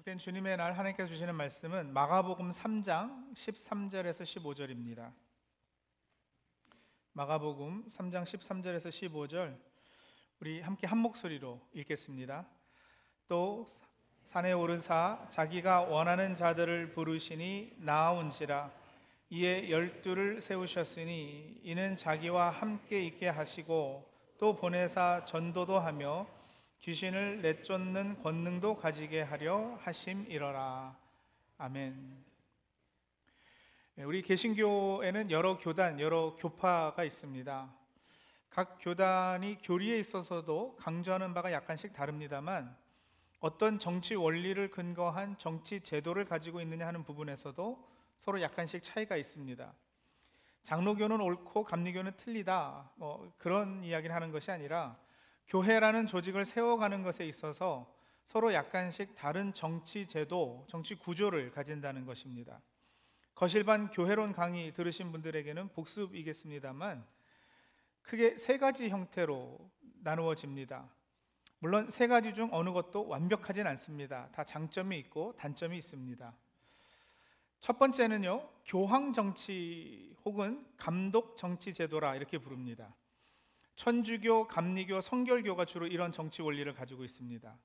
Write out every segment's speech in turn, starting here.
복된 주님의 날 하나님께서 주시는 말씀은 마가복음 3장 13절에서 15절입니다. 마가복음 3장 13절에서 15절 우리 함께 한 목소리로 읽겠습니다. 또 산에 오르사 자기가 원하는 자들을 부르시니 나아온지라 이에 열두를 세우셨으니 이는 자기와 함께 있게 하시고 또 보내사 전도도 하며 귀신을 내쫓는 권능도 가지게 하려 하심이러라. 아멘. 네, 우리 개신교에는 여러 교단, 여러 교파가 있습니다. 각 교단이 교리에 있어서도 강조하는 바가 약간씩 다릅니다만 어떤 정치 원리를 근거한 정치 제도를 가지고 있느냐 하는 부분에서도 서로 약간씩 차이가 있습니다. 장로교는 옳고 감리교는 틀리다. 뭐 그런 이야기를 하는 것이 아니라 교회라는 조직을 세워가는 것에 있어서 서로 약간씩 다른 정치 제도, 정치 구조를 가진다는 것입니다. 거실반 교회론 강의 들으신 분들에게는 복습이겠습니다만 크게 세 가지 형태로 나누어집니다. 물론 세 가지 중 어느 것도 완벽하진 않습니다. 다 장점이 있고 단점이 있습니다. 첫 번째는요, 교황 정치 혹은 감독 정치 제도라 이렇게 부릅니다. 천주교, 감리교, 성결교가 주로 이런 정치 원리를 가지고 있습니다.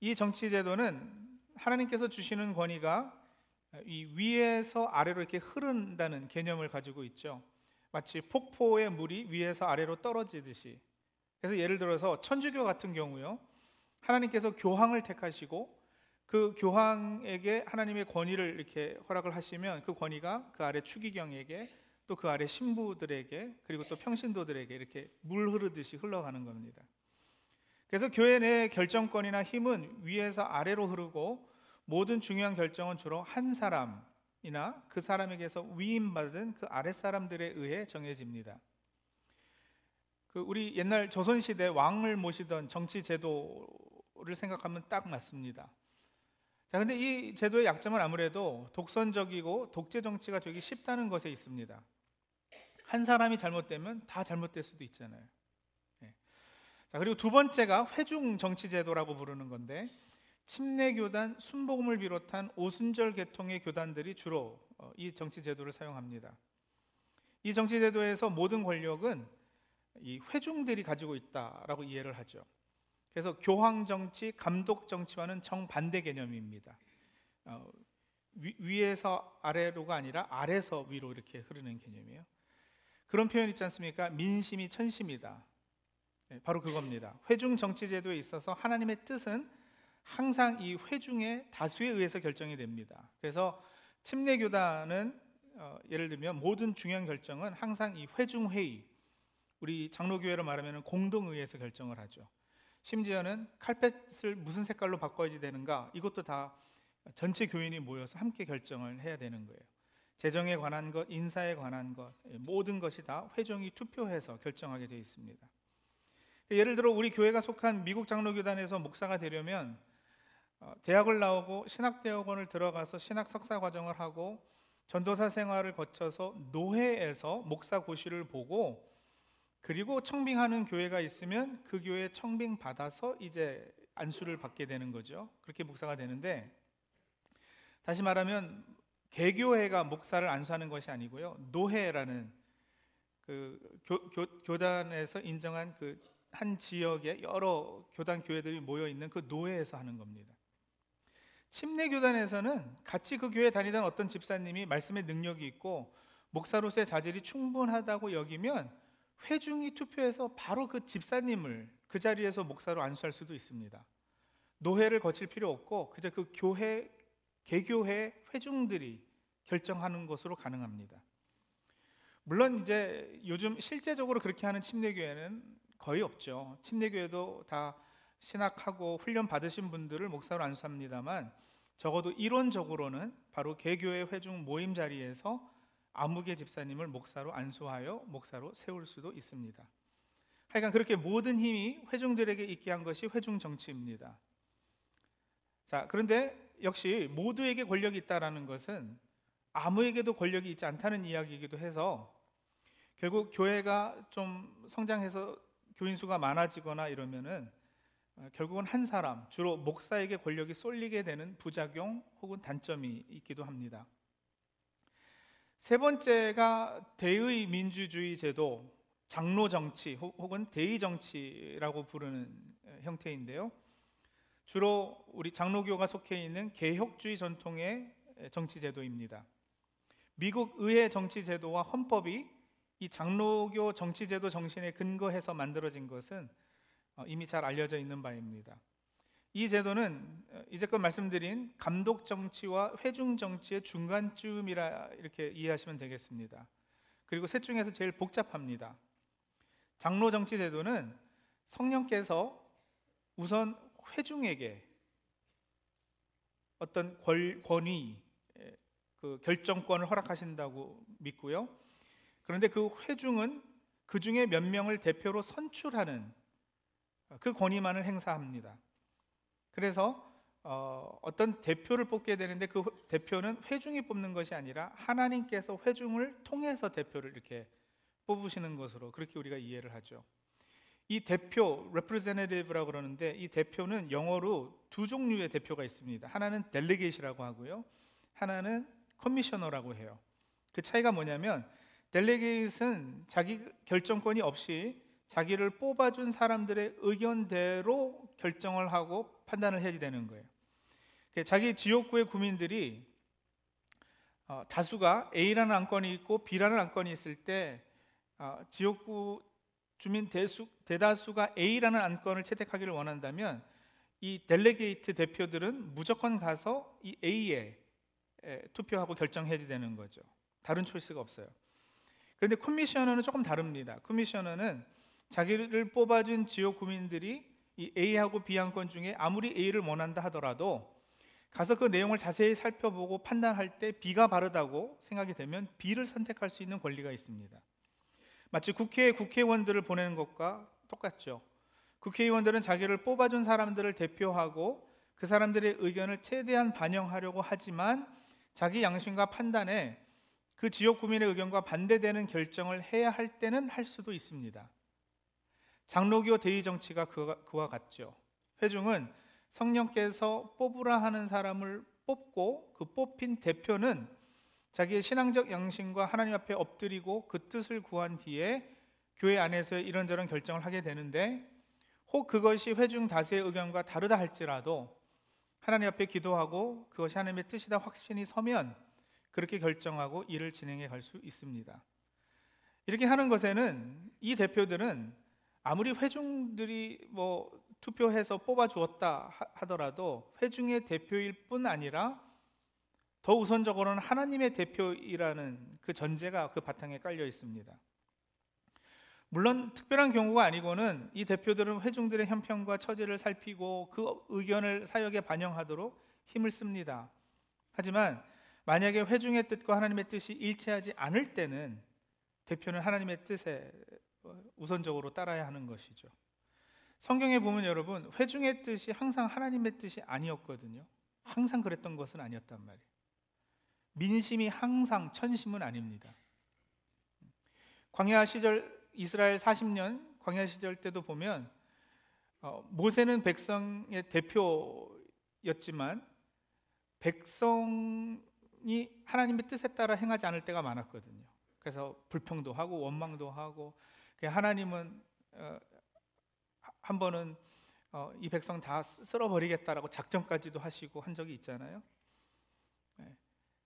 이 정치 제도는 하나님께서 주시는 권위가 이 위에서 아래로 이렇게 흐른다는 개념을 가지고 있죠. 마치 폭포의 물이 위에서 아래로 떨어지듯이. 그래서 예를 들어서 천주교 같은 경우요. 하나님께서 교황을 택하시고 그 교황에게 하나님의 권위를 이렇게 허락을 하시면 그 권위가 그 아래 추기경에게 또 그 아래 신부들에게 그리고 또 평신도들에게 이렇게 물 흐르듯이 흘러가는 겁니다. 그래서 교회 내 결정권이나 힘은 위에서 아래로 흐르고 모든 중요한 결정은 주로 한 사람이나 그 사람에게서 위임받은 그 아랫 사람들에 의해 정해집니다. 그 우리 옛날 조선 시대 왕을 모시던 정치 제도를 생각하면 딱 맞습니다. 자, 근데 이 제도의 약점은 아무래도 독선적이고 독재 정치가 되기 쉽다는 것에 있습니다. 한 사람이 잘못되면 다 잘못될 수도 있잖아요. 네. 자, 그리고 두 번째가 회중 정치 제도라고 부르는 건데 침례 교단, 순복음을 비롯한 오순절 계통의 교단들이 주로 어, 이 정치 제도를 사용합니다. 이 정치 제도에서 모든 권력은 이 회중들이 가지고 있다라고 이해를 하죠. 그래서 교황 정치, 감독 정치와는 정반대 개념입니다. 어, 위, 에서 아래로가 아니라 아래서 위로 이렇게 흐르는 개념이에요. 그런 표현 있지 않습니까? 민심이 천심이다. 네, 바로 그겁니다. 회중 정치 제도에 있어서 하나님의 뜻은 항상 이 회중의 다수에 의해서 결정이 됩니다. 그래서 침례 교단은 어, 예를 들면 모든 중요한 결정은 항상 이 회중 회의, 우리 장로교회로 말하면 공동의회에서 결정을 하죠. 심지어는 칼펫을 무슨 색깔로 바꿔야지 되는가 이것도 다 전체 교인이 모여서 함께 결정을 해야 되는 거예요. 재정에 관한 것, 인사에 관한 것, 예, 모든 것이 다 회종이 투표해서 결정하게 되어 있습니다. 예를 들어 우리 교회가 속한 미국 장로교단에서 목사가 되려면 어, 대학을 나오고 신학대학원을 들어가서 신학 석사 과정을 하고 전도사 생활을 거쳐서 노회에서 목사 고시를 보고 그리고 청빙하는 교회가 있으면 그 교회 청빙 받아서 이제 안수를 받게 되는 거죠. 그렇게 목사가 되는데 다시 말하면 개교회가 목사를 안수하는 것이 아니고요. 노회라는 그 교, 교, 교단에서 인정한 그 한 지역에 여러 교단 교회들이 모여 있는 그 노회에서 하는 겁니다. 침례 교단에서는 같이 그 교회 다니던 어떤 집사님이 말씀의 능력이 있고 목사로서의 자질이 충분하다고 여기면 회중이 투표해서 바로 그 집사님을 그 자리에서 목사로 안수할 수도 있습니다. 노회를 거칠 필요 없고 그저 그 교회 개교회 회중들이 결정하는 것으로 가능합니다. 물론 이제 요즘 실제적으로 그렇게 하는 침례교회는 거의 없죠. 침례교회도 다 신학하고 훈련 받으신 분들을 목사로 안수합니다만 적어도 이론적으로는 바로 개교회 회중 모임 자리에서 아무개 집사님을 목사로 안수하여 목사로 세울 수도 있습니다. 하여간 그렇게 모든 힘이 회중들에게 있게 한 것이 회중 정치입니다. 자, 그런데 역시 모두에게 권력이 있다라는 것은 아무에게도 권력이 있지 않다는 이야기이기도 해서 결국 교회가 좀 성장해서 교인 수가 많아지거나 이러면은 어, 결국은 한 사람, 주로 목사에게 권력이 쏠리게 되는 부작용 혹은 단점이 있기도 합니다. 세 번째가 대의 민주주의 제도, 장로 정치 혹은 대의 정치라고 부르는 형태인데요. 주로 우리 장로교가 속해 있는 개혁주의 전통의 정치 제도입니다. 미국 의회 정치 제도와 헌법이 이 장로교 정치 제도 정신에 근거해서 만들어진 것은 어, 이미 잘 알려져 있는 바입니다. 이 제도는 어, 이제껏 말씀드린 감독 정치와 회중 정치의 중간쯤이라 이렇게 이해하시면 되겠습니다. 그리고 셋 중에서 제일 복잡합니다. 장로 정치 제도는 성령께서 우선 회중에게 어떤 권위, 그 결정권을 허락하신다고 믿고요. 그런데 그 회중은 그 중에 몇 명을 대표로 선출하는 그 권위만을 행사합니다. 그래서 어, 떤 대표를 뽑게 되는데 그 대표는 회중이 뽑는 것이 아니라 하나님께서 회중을 통해서 대표를 이렇게 뽑으시는 것으로 그렇게 우리가 이해를 하죠. 이 대표 representative라고 그러는데 이 대표는 영어로 두 종류의 대표가 있습니다. 하나는 delegate이라고 하고요. 하나는 커미셔너라고 해요. 그 차이가 뭐냐면 델레게이트는 자기 결정권이 없이 자기를 뽑아준 사람들의 의견대로 결정을 하고 판단을 해야 되는 거예요. 자기 지역구의 구민들이 어, 다수가 A라는 안건이 있고 B라는 안건이 있을 때 어, 지역구 주민 대수, 대다수가 A라는 안건을 채택하기를 원한다면 이 델레게이트 대표들은 무조건 가서 이 A에 투표하고 결정해야 되는 거죠. 다른 초이스가 없어요. 그런데 커미셔너는 조금 다릅니다. 커미셔너는 자기를 뽑아준 지역 구민들이 이 A하고 B 안건 중에 아무리 A를 원한다 하더라도 가서 그 내용을 자세히 살펴보고 판단할 때 B가 바르다고 생각이 되면 B를 선택할 수 있는 권리가 있습니다. 마치 국회에 국회의원들을 보내는 것과 똑같죠. 국회의원들은 자기를 뽑아준 사람들을 대표하고 그 사람들의 의견을 최대한 반영하려고 하지만 자기 양심과 판단에 그 지역 구민의 의견과 반대되는 결정을 해야 할 때는 할 수도 있습니다. 장로교 대의 정치가 그와, 같죠. 회중은 성령께서 뽑으라 하는 사람을 뽑고 그 뽑힌 대표는 자기의 신앙적 양심과 하나님 앞에 엎드리고 그 뜻을 구한 뒤에 교회 안에서 이런저런 결정을 하게 되는데 혹 그것이 회중 다수의 의견과 다르다 할지라도 하나님 앞에 기도하고 그것이 하나님의 뜻이다 확신이 서면 그렇게 결정하고 일을 진행해 갈 수 있습니다. 이렇게 하는 것에는 이 대표들은 아무리 회중들이 뭐 투표해서 뽑아 주었다 하더라도 회중의 대표일 뿐 아니라 더 우선적으로는 하나님의 대표이라는 그 전제가 그 바탕에 깔려 있습니다. 물론 특별한 경우가 아니고는 이 대표들은 회중들의 형편과 처지를 살피고 그 의견을 사역에 반영하도록 힘을 씁니다. 하지만 만약에 회중의 뜻과 하나님의 뜻이 일치하지 않을 때는 대표는 하나님의 뜻에 우선적으로 따라야 하는 것이죠. 성경에 보면 여러분 회중의 뜻이 항상 하나님의 뜻이 아니었거든요. 항상 그랬던 것은 아니었단 말이에요. 민심이 항상 천심은 아닙니다. 광야 시절 이스라엘 40년 광야 시절 때도 보면 어, 모세는 백성의 대표였지만 백성 이 하나님의 뜻에 따라 행하지 않을 때가 많았거든요. 그래서 불평도 하고 원망도 하고 하나님은 어, 한 번은 어, 이 백성 다 쓸어버리겠다라고 작정까지도 하시고 한 적이 있잖아요. 네.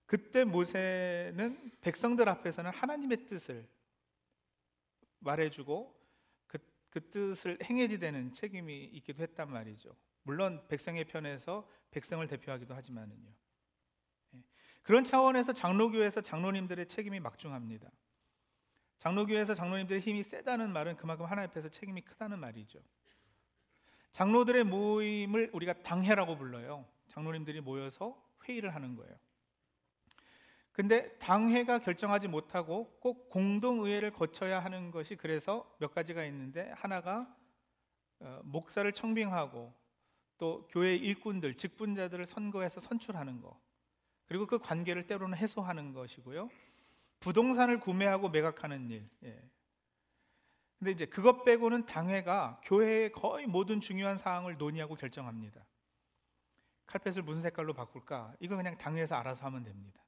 그때 모세는 백성들 앞에서는 하나님의 뜻을 말해주고 그, 그 뜻을 행해지 되는 책임이 있기도 했단 말이죠. 물론 백성의 편에서 백성을 대표하기도 하지만은요. 그런 차원에서 장로교에서 장로님들의 책임이 막중합니다. 장로교에서 장로님들의 힘이 세다는 말은 그만큼 하나님 앞에서 책임이 크다는 말이죠. 장로들의 모임을 우리가 당회라고 불러요. 장로님들이 모여서 회의를 하는 거예요. 근데 당회가 결정하지 못하고 꼭 공동의회를 거쳐야 하는 것이 그래서 몇 가지가 있는데 하나가 어, 목사를 청빙하고 또 교회 일꾼들, 직분자들을 선거해서 선출하는 거. 그리고 그 관계를 때로는 해소하는 것이고요. 부동산을 구매하고 매각하는 일. 예. 근데 이제 그것 빼고는 당회가 교회의 거의 모든 중요한 사항을 논의하고 결정합니다. 칼펫을 무슨 색깔로 바꿀까? 이거 그냥 당회에서 알아서 하면 됩니다.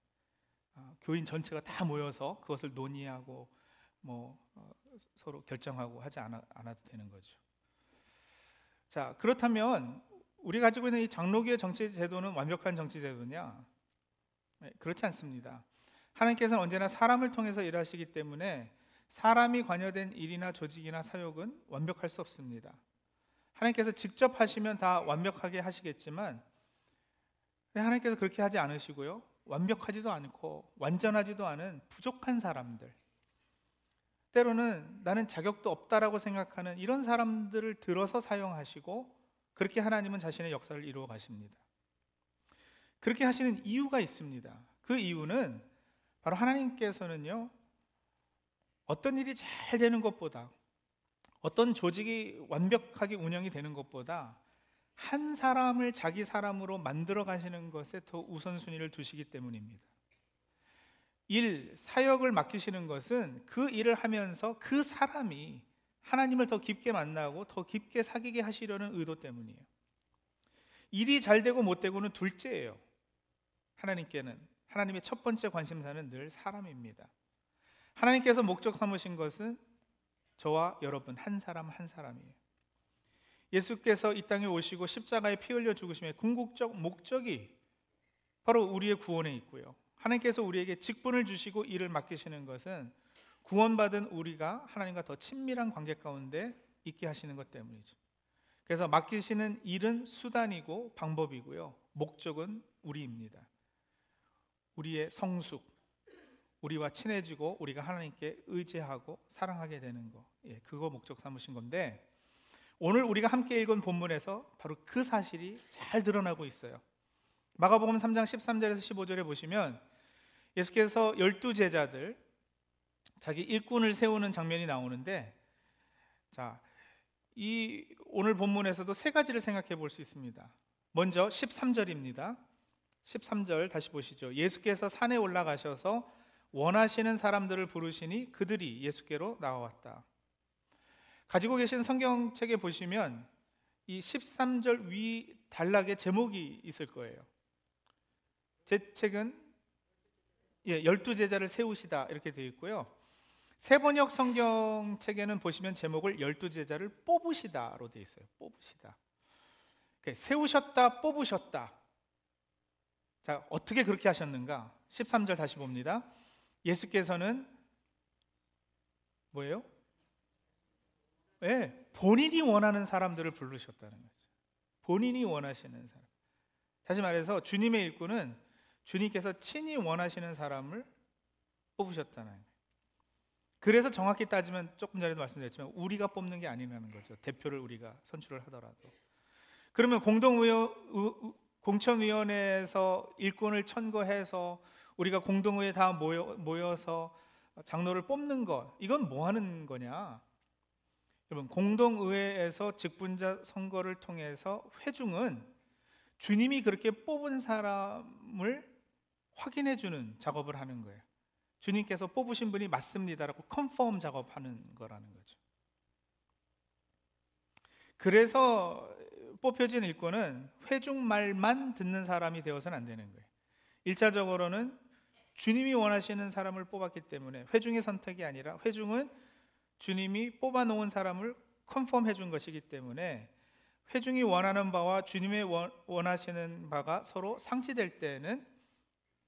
어, 교인 전체가 다 모여서 그것을 논의하고 뭐 어, 서로 결정하고 하지 않아, 않아도 되는 거죠. 자 그렇다면 우리 가지고 있는 이 장로교의 정치 제도는 완벽한 정치 제도냐? 네, 그렇지 않습니다. 하나님께서는 언제나 사람을 통해서 일하시기 때문에 사람이 관여된 일이나 조직이나 사역은 완벽할 수 없습니다. 하나님께서 직접 하시면 다 완벽하게 하시겠지만 하나님께서 그렇게 하지 않으시고요. 완벽하지도 않고 완전하지도 않은 부족한 사람들. 때로는 나는 자격도 없다라고 생각하는 이런 사람들을 들어서 사용하시고 그렇게 하나님은 자신의 역사를 이루어 가십니다. 그렇게 하시는 이유가 있습니다. 그 이유는 바로 하나님께서는요, 어떤 일이 잘 되는 것보다, 어떤 조직이 완벽하게 운영이 되는 것보다, 한 사람을 자기 사람으로 만들어 가시는 것에 더 우선순위를 두시기 때문입니다. 일, 사역을 맡기시는 것은 그 일을 하면서 그 사람이 하나님을 더 깊게 만나고 더 깊게 사귀게 하시려는 의도 때문이에요. 일이 잘 되고 못 되고는 둘째예요. 하나님께는 하나님의 첫 번째 관심사는 늘 사람입니다. 하나님께서 목적 삼으신 것은 저와 여러분 한 사람 한 사람이에요. 예수께서 이 땅에 오시고 십자가에 피 흘려 죽으심의 궁극적 목적이 바로 우리의 구원에 있고요. 하나님께서 우리에게 직분을 주시고 일을 맡기시는 것은 구원받은 우리가 하나님과 더 친밀한 관계 가운데 있게 하시는 것 때문이죠. 그래서 맡기시는 일은 수단이고 방법이고요. 목적은 우리입니다. 우리의 성숙, 우리와 친해지고 우리가 하나님께 의지하고 사랑하게 되는 거. 예, 그거 목적 삼으신 건데 오늘 우리가 함께 읽은 본문에서 바로 그 사실이 잘 드러나고 있어요. 마가복음 3장 13절에서 15절에 보시면 예수께서 열두 제자들 자기 일꾼을 세우는 장면이 나오는데 자, 이 오늘 본문에서도 세 가지를 생각해 볼 수 있습니다. 먼저 13절입니다. 13절 다시 보시죠. 예수께서 산에 올라가셔서 원하시는 사람들을 부르시니 그들이 예수께로 나왔다. 가지고 계신 성경책에 보시면 이 13절 위 단락에 제목이 있을 거예요. 제 책은 예, 열두 제자를 세우시다 이렇게 되어 있고요. 세번역 성경책에는 보시면 제목을 열두 제자를 뽑으시다로 되어 있어요. 뽑으시다. 세우셨다, 뽑으셨다. 자, 어떻게 그렇게 하셨는가? 13절 다시 봅니다. 예수께서는 뭐예요? 네, 본인이 원하는 사람들을 부르셨다는 거죠. 본인이 원하시는 사람. 다시 말해서 주님의 일꾼은 주님께서 친히 원하시는 사람을 뽑으셨다는 거예요. 그래서 정확히 따지면 조금 전에도 말씀드렸지만 우리가 뽑는 게 아니라는 거죠. 대표를 우리가 선출을 하더라도. 그러면 공동의원 공천위원회에서 일꾼을 천거해서 우리가 공동의회 다 모여, 모여서 장로를 뽑는 것 이건 뭐 하는 거냐? 여러분 공동의회에서 직분자 선거를 통해서 회중은 주님이 그렇게 뽑은 사람을 확인해 주는 작업을 하는 거예요. 주님께서 뽑으신 분이 맞습니다라고 컨펌 작업하는 거라는 거죠. 그래서 뽑혀진 일꾼은 회중 말만 듣는 사람이 되어서는 안 되는 거예요. 1차적으로는 주님이 원하시는 사람을 뽑았기 때문에 회중의 선택이 아니라 회중은 주님이 뽑아 놓은 사람을 컨펌 해 준 것이기 때문에 회중이 원하는 바와 주님의 원하시는 바가 서로 상치될 때는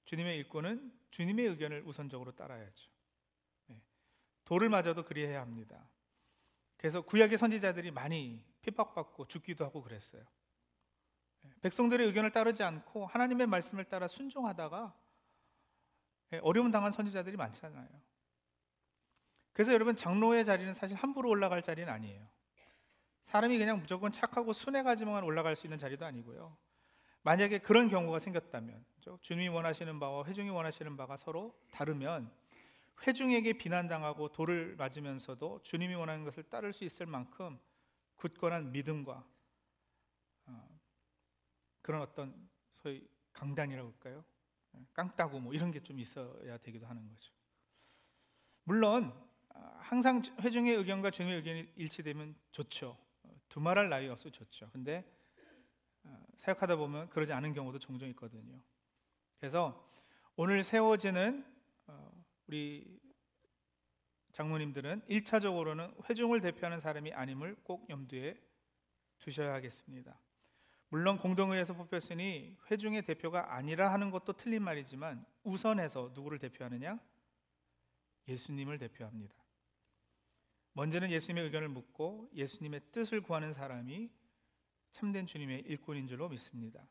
주님의 일꾼은 주님의 의견을 우선적으로 따라야죠. 네. 돌을 맞아도 그리해야 합니다. 그래서 구약의 선지자들이 많이 핍박받고 죽기도 하고 그랬어요. 네. 백성들의 의견을 따르지 않고 하나님의 말씀을 따라 순종하다가 네, 어려움 당한 선지자들이 많잖아요. 그래서 여러분 장로의 자리는 사실 함부로 올라갈 자리는 아니에요. 사람이 그냥 무조건 착하고 순해가지만 올라갈 수 있는 자리도 아니고요. 만약에 그런 경우가 생겼다면 주님이 원하시는 바와 회중이 원하시는 바가 서로 다르면 회중에게 비난당하고 돌을 맞으면서도 주님이 원하는 것을 따를 수 있을 만큼 굳건한 믿음과 어, 그런 어떤 소위 강단이라고 할까요? 깡따구 뭐 이런 게 좀 있어야 되기도 하는 거죠. 물론 아, 항상 회중의 의견과 주님의 의견이 일치되면 좋죠. 두 말할 나위 없어 좋죠. 근데 어, 사역하다 보면 그러지 않은 경우도 종종 있거든요. 그래서 오늘 세워지는 어, 우리 장모님들은 1차적으로는 회중을 대표하는 사람이 아님을 꼭 염두에 두셔야 하겠습니다. 물론 공동회에서 뽑혔으니 회중의 대표가 아니라 하는 것도 틀린 말이지만 우선해서 누구를 대표하느냐? 예수님을 대표합니다. 먼저는 예수님의 의견을 묻고 예수님의 뜻을 구하는 사람이 참된 주님의 일꾼인 줄로 믿습니다.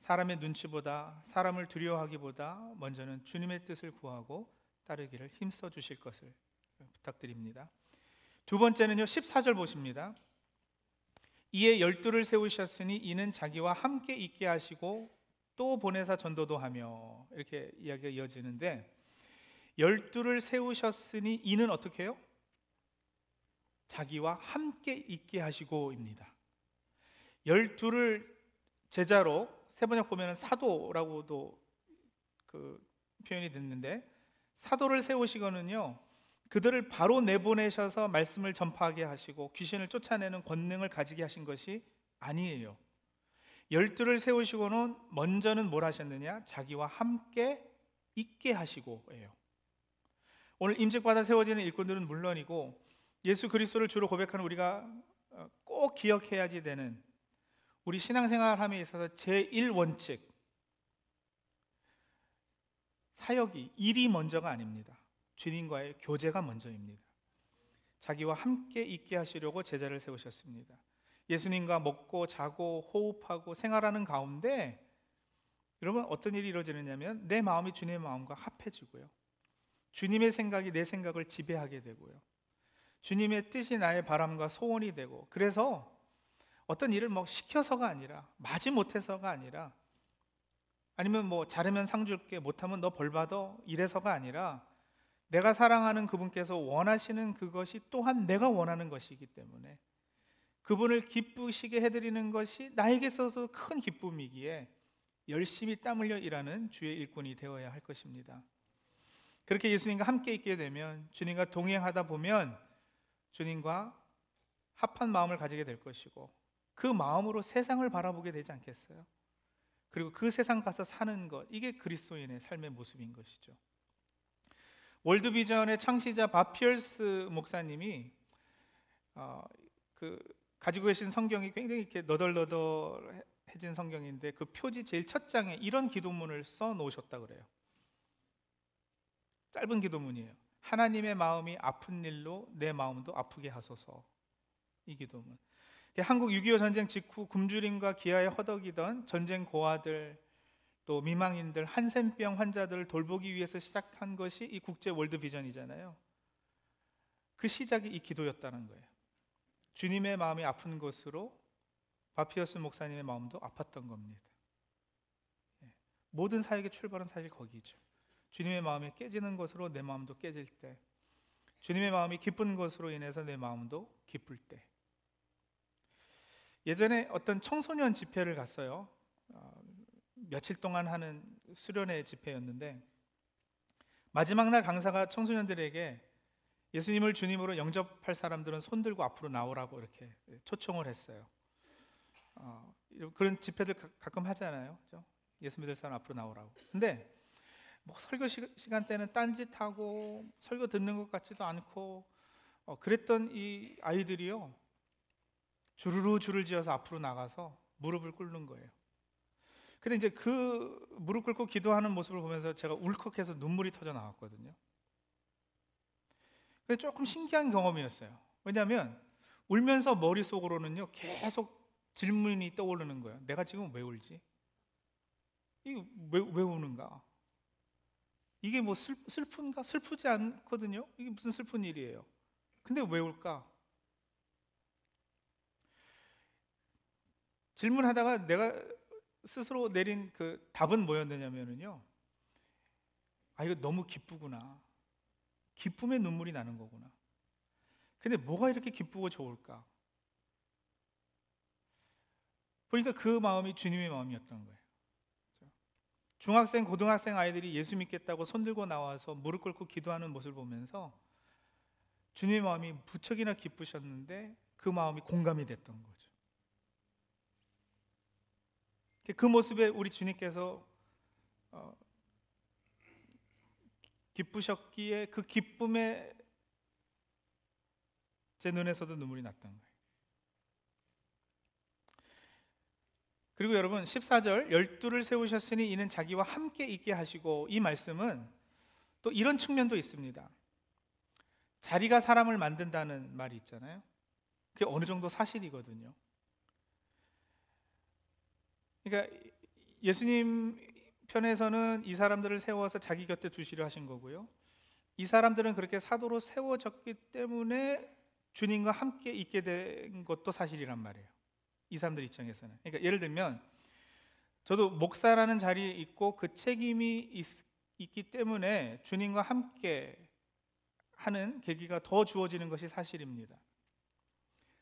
사람의 눈치보다 사람을 두려워하기보다 먼저는 주님의 뜻을 구하고 따르기를 힘써 주실 것을 부탁드립니다. 두 번째는요. 14절 보십니다. 이에 열두를 세우셨으니 이는 자기와 함께 있게 하시고 또 보내사 전도도 하며 이렇게 이야기가 이어지는데 열두를 세우셨으니 이는 어떻게 해요? 자기와 함께 있게 하시고입니다. 열두를 제자로 세번역 보면 사도라고도 그 표현이 됐는데 사도를 세우시거는요 그들을 바로 내보내셔서 말씀을 전파하게 하시고 귀신을 쫓아내는 권능을 가지게 하신 것이 아니에요. 열두를 세우시고는 먼저는 뭘 하셨느냐? 자기와 함께 있게 하시고예요. 오늘 임직받아 세워지는 일꾼들은 물론이고 예수 그리스도를 주로 고백하는 우리가 어, 꼭 기억해야지 되는 우리 신앙생활함에 있어서 제1 원칙 사역이 일이 먼저가 아닙니다. 주님과의 교제가 먼저입니다. 자기와 함께 있게 하시려고 제자를 세우셨습니다. 예수님과 먹고 자고 호흡하고 생활하는 가운데 여러분 어떤 일이 이루어지느냐면 내 마음이 주님의 마음과 합해지고요. 주님의 생각이 내 생각을 지배하게 되고요. 주님의 뜻이 나의 바람과 소원이 되고 그래서 어떤 일을 뭐 시켜서가 아니라 마지 못해서가 아니라 아니면 뭐 잘하면 상 줄게 못하면 너 벌 받아 이래서가 아니라 내가 사랑하는 그분께서 원하시는 그것이 또한 내가 원하는 것이기 때문에 그분을 기쁘시게 해드리는 것이 나에게 있어서 큰 기쁨이기에 열심히 땀 흘려 일하는 주의 일꾼이 되어야 할 것입니다. 그렇게 예수님과 함께 있게 되면 주님과 동행하다 보면 주님과 합한 마음을 가지게 될 것이고 그 마음으로 세상을 바라보게 되지 않겠어요? 그리고 그 세상 가서 사는 것 이게 그리스도인의 삶의 모습인 것이죠. 월드비전의 창시자 바피얼스 목사님이 어, 그 가지고 계신 성경이 굉장히 이렇게 너덜너덜해진 성경인데 그 표지 제일 첫 장에 이런 기도문을 써 놓으셨다 그래요. 짧은 기도문이에요. 하나님의 마음이 아픈 일로 내 마음도 아프게 하소서. 이 기도문. 한국 6.25 전쟁 직후 굶주림과 기아에 허덕이던 전쟁 고아들 또 미망인들 한센병 환자들을 돌보기 위해서 시작한 것이 이 국제 월드 비전이잖아요. 그 시작이 이 기도였다는 거예요. 주님의 마음이 아픈 것으로 바피어스 목사님의 마음도 아팠던 겁니다. 예. 모든 사역의 출발은 사실 거기죠. 주님의 마음이 깨지는 것으로 내 마음도 깨질 때, 주님의 마음이 기쁜 것으로 인해서 내 마음도 기쁠 때. 예전에 어떤 청소년 집회를 갔어요. 어, 며칠 동안 하는 수련회 집회였는데 마지막 날 강사가 청소년들에게 예수님을 주님으로 영접할 사람들은 손 들고 앞으로 나오라고 이렇게 초청을 했어요. 어, 그런 집회들 가 끔 하잖아요. 그렇죠? 예수 믿을 사람 앞으로 나오라고. 근데 뭐 설교 시간 때는 딴짓하고 설교 듣는 것 같지도 않고 어, 그랬던 이 아이들이요 주르르 줄을 지어서 앞으로 나가서 무릎을 꿇는 거예요. 근데 이제 그 무릎 꿇고 기도하는 모습을 보면서 제가 울컥해서 눈물이 터져 나왔거든요. 근데 조금 신기한 경험이었어요. 왜냐하면 울면서 머릿속으로는요 계속 질문이 떠오르는 거예요. 내가 지금 왜 울지? 이게 왜, 왜 우는가? 이게 뭐 슬, 슬픈가? 슬프지 않거든요. 이게 무슨 슬픈 일이에요. 근데 왜 울까? 질문하다가 내가 스스로 내린 그 답은 뭐였느냐면요. 아, 이거 너무 기쁘구나. 기쁨의 눈물이 나는 거구나. 근데 뭐가 이렇게 기쁘고 좋을까? 보니까 그 마음이 주님의 마음이었던 거예요. 중학생, 고등학생 아이들이 예수 믿겠다고 손들고 나와서 무릎 꿇고 기도하는 모습을 보면서 주님의 마음이 무척이나 기쁘셨는데 그 마음이 공감이 됐던 거죠. 그 모습에 우리 주님께서 어, 기쁘셨기에 그 기쁨에 제 눈에서도 눈물이 났던 거예요. 그리고 여러분 14절 열두를 세우셨으니 이는 자기와 함께 있게 하시고 이 말씀은 또 이런 측면도 있습니다. 자리가 사람을 만든다는 말이 있잖아요. 그게 어느 정도 사실이거든요. 그러니까 예수님 편에서는 이 사람들을 세워서 자기 곁에 두시려 하신 거고요. 이 사람들은 그렇게 사도로 세워졌기 때문에 주님과 함께 있게 된 것도 사실이란 말이에요. 이 사람들 입장에서는. 그러니까 예를 들면 저도 목사라는 자리에 있고 그 책임이 있, 있기 때문에 주님과 함께 하는 계기가 더 주어지는 것이 사실입니다.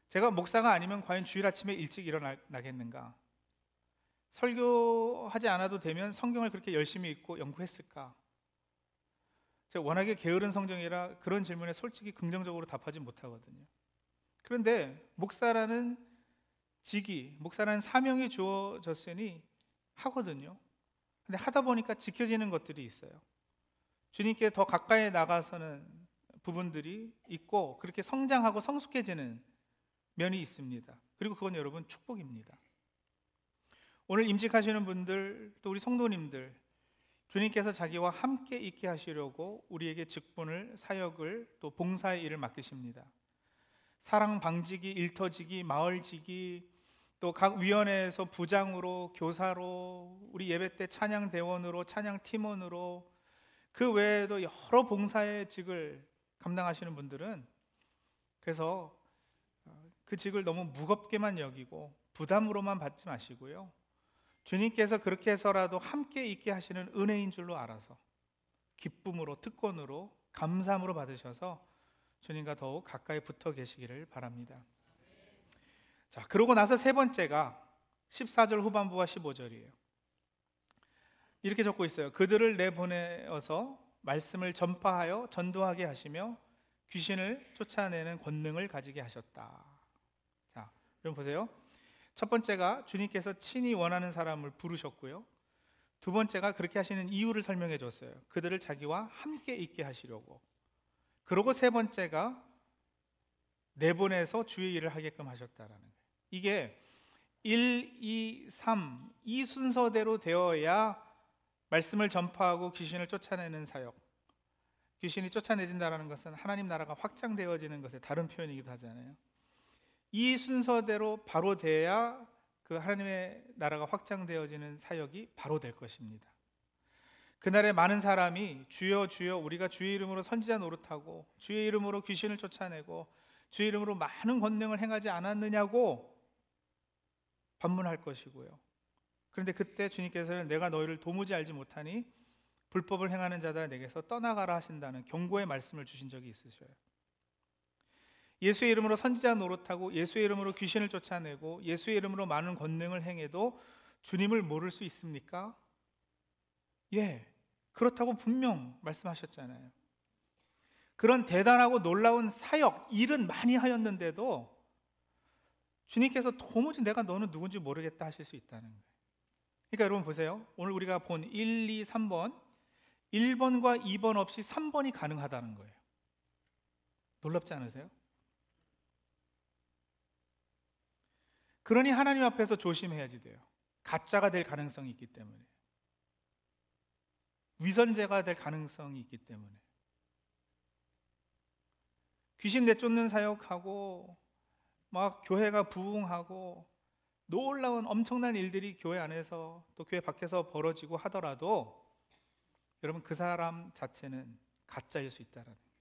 제가 목사가 아니면 과연 주일 아침에 일찍 일어나겠는가? 설교하지 않아도 되면 성경을 그렇게 열심히 읽고 연구했을까? 제가 워낙에 게으른 성경이라 그런 질문에 솔직히 긍정적으로 답하지 못하거든요. 그런데 목사라는 직이, 목사라는 사명이 주어졌으니 하거든요. 근데 하다 보니까 지켜지는 것들이 있어요. 주님께 더 가까이 나가서는 부분들이 있고 그렇게 성장하고 성숙해지는 면이 있습니다. 그리고 그건 여러분 축복입니다. 오늘 임직하시는 분들 또 우리 성도님들 주님께서 자기와 함께 있게 하시려고 우리에게 직분을 사역을 또 봉사의 일을 맡기십니다. 사랑 방지기, 일터지기, 마을지기 또 각 위원회에서 부장으로 교사로 우리 예배 때 찬양 대원으로 찬양 팀원으로 그 외에도 여러 봉사의 직을 감당하시는 분들은 그래서 그 직을 너무 무겁게만 여기고 부담으로만 받지 마시고요. 주님께서 그렇게 해서라도 함께 있게 하시는 은혜인 줄로 알아서 기쁨으로 특권으로 감사함으로 받으셔서 주님과 더욱 가까이 붙어 계시기를 바랍니다. 자, 그러고 나서 세 번째가 14절 후반부와 15절이에요. 이렇게 적고 있어요. 그들을 내보내어서 말씀을 전파하여 전도하게 하시며 귀신을 쫓아내는 권능을 가지게 하셨다. 자, 여러분 보세요. 첫 번째가 주님께서 친히 원하는 사람을 부르셨고요. 두 번째가 그렇게 하시는 이유를 설명해 줬어요. 그들을 자기와 함께 있게 하시려고. 그리고 세 번째가 내보내서 주의 일을 하게끔 하셨다라는. 이게 1, 2, 3, 이 순서대로 되어야 말씀을 전파하고 귀신을 쫓아내는 사역. 귀신이 쫓아내진다라는 것은 하나님 나라가 확장되어지는 것의 다른 표현이기도 하잖아요. 이 순서대로 바로 돼야 그 하나님의 나라가 확장되어지는 사역이 바로 될 것입니다. 그날에 많은 사람이 주여 주여 우리가 주의 이름으로 선지자 노릇하고 주의 이름으로 귀신을 쫓아내고 주의 이름으로 많은 권능을 행하지 않았느냐고 반문할 것이고요. 그런데 그때 주님께서는 내가 너희를 도무지 알지 못하니 불법을 행하는 자들 내게서 떠나가라 하신다는 경고의 말씀을 주신 적이 있으셔요. 예수의 이름으로 선지자 노릇하고 예수의 이름으로 귀신을 쫓아내고 예수의 이름으로 많은 권능을 행해도 주님을 모를 수 있습니까? 예. 그렇다고 분명 말씀하셨잖아요. 그런 대단하고 놀라운 사역, 일은 많이 하였는데도 주님께서 도무지 내가 너는 누군지 모르겠다 하실 수 있다는 거예요. 그러니까 여러분 보세요. 오늘 우리가 본 1, 2, 3번 1번과 2번 없이 3번이 가능하다는 거예요. 놀랍지 않으세요? 그러니 하나님 앞에서 조심해야지 돼요. 가짜가 될 가능성이 있기 때문에. 위선제가 될 가능성이 있기 때문에. 귀신 내쫓는 사역하고 막 교회가 부흥하고 놀라운 엄청난 일들이 교회 안에서 또 교회 밖에서 벌어지고 하더라도 여러분 그 사람 자체는 가짜일 수 있다라는 거예요.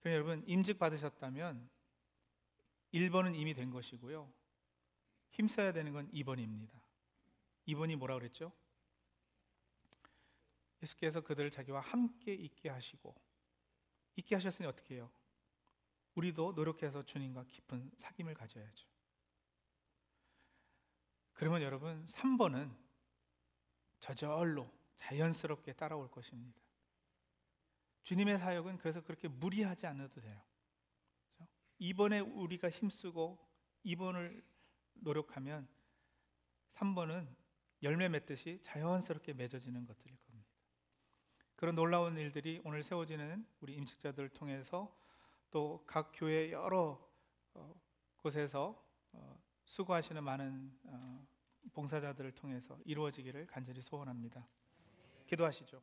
그럼 여러분 임직 받으셨다면 1번은 이미 된 것이고요. 힘써야 되는 건 2번입니다. 2번이 뭐라 그랬죠? 예수께서 그들을 자기와 함께 있게 하시고 있게 하셨으니 어떻게 해요? 우리도 노력해서 주님과 깊은 사귐을 가져야죠. 그러면 여러분 3번은 저절로 자연스럽게 따라올 것입니다. 주님의 사역은 그래서 그렇게 무리하지 않아도 돼요. 그렇죠? 이번에 우리가 힘쓰고 2번을 노력하면 3번은 열매 맺듯이 자연스럽게 맺어지는 것들일 겁니다. 그런 놀라운 일들이 오늘 세워지는 우리 임직자들을 통해서 또 각 교회 여러 어, 곳에서 어, 수고하시는 많은 어, 봉사자들을 통해서 이루어지기를 간절히 소원합니다. 기도하시죠.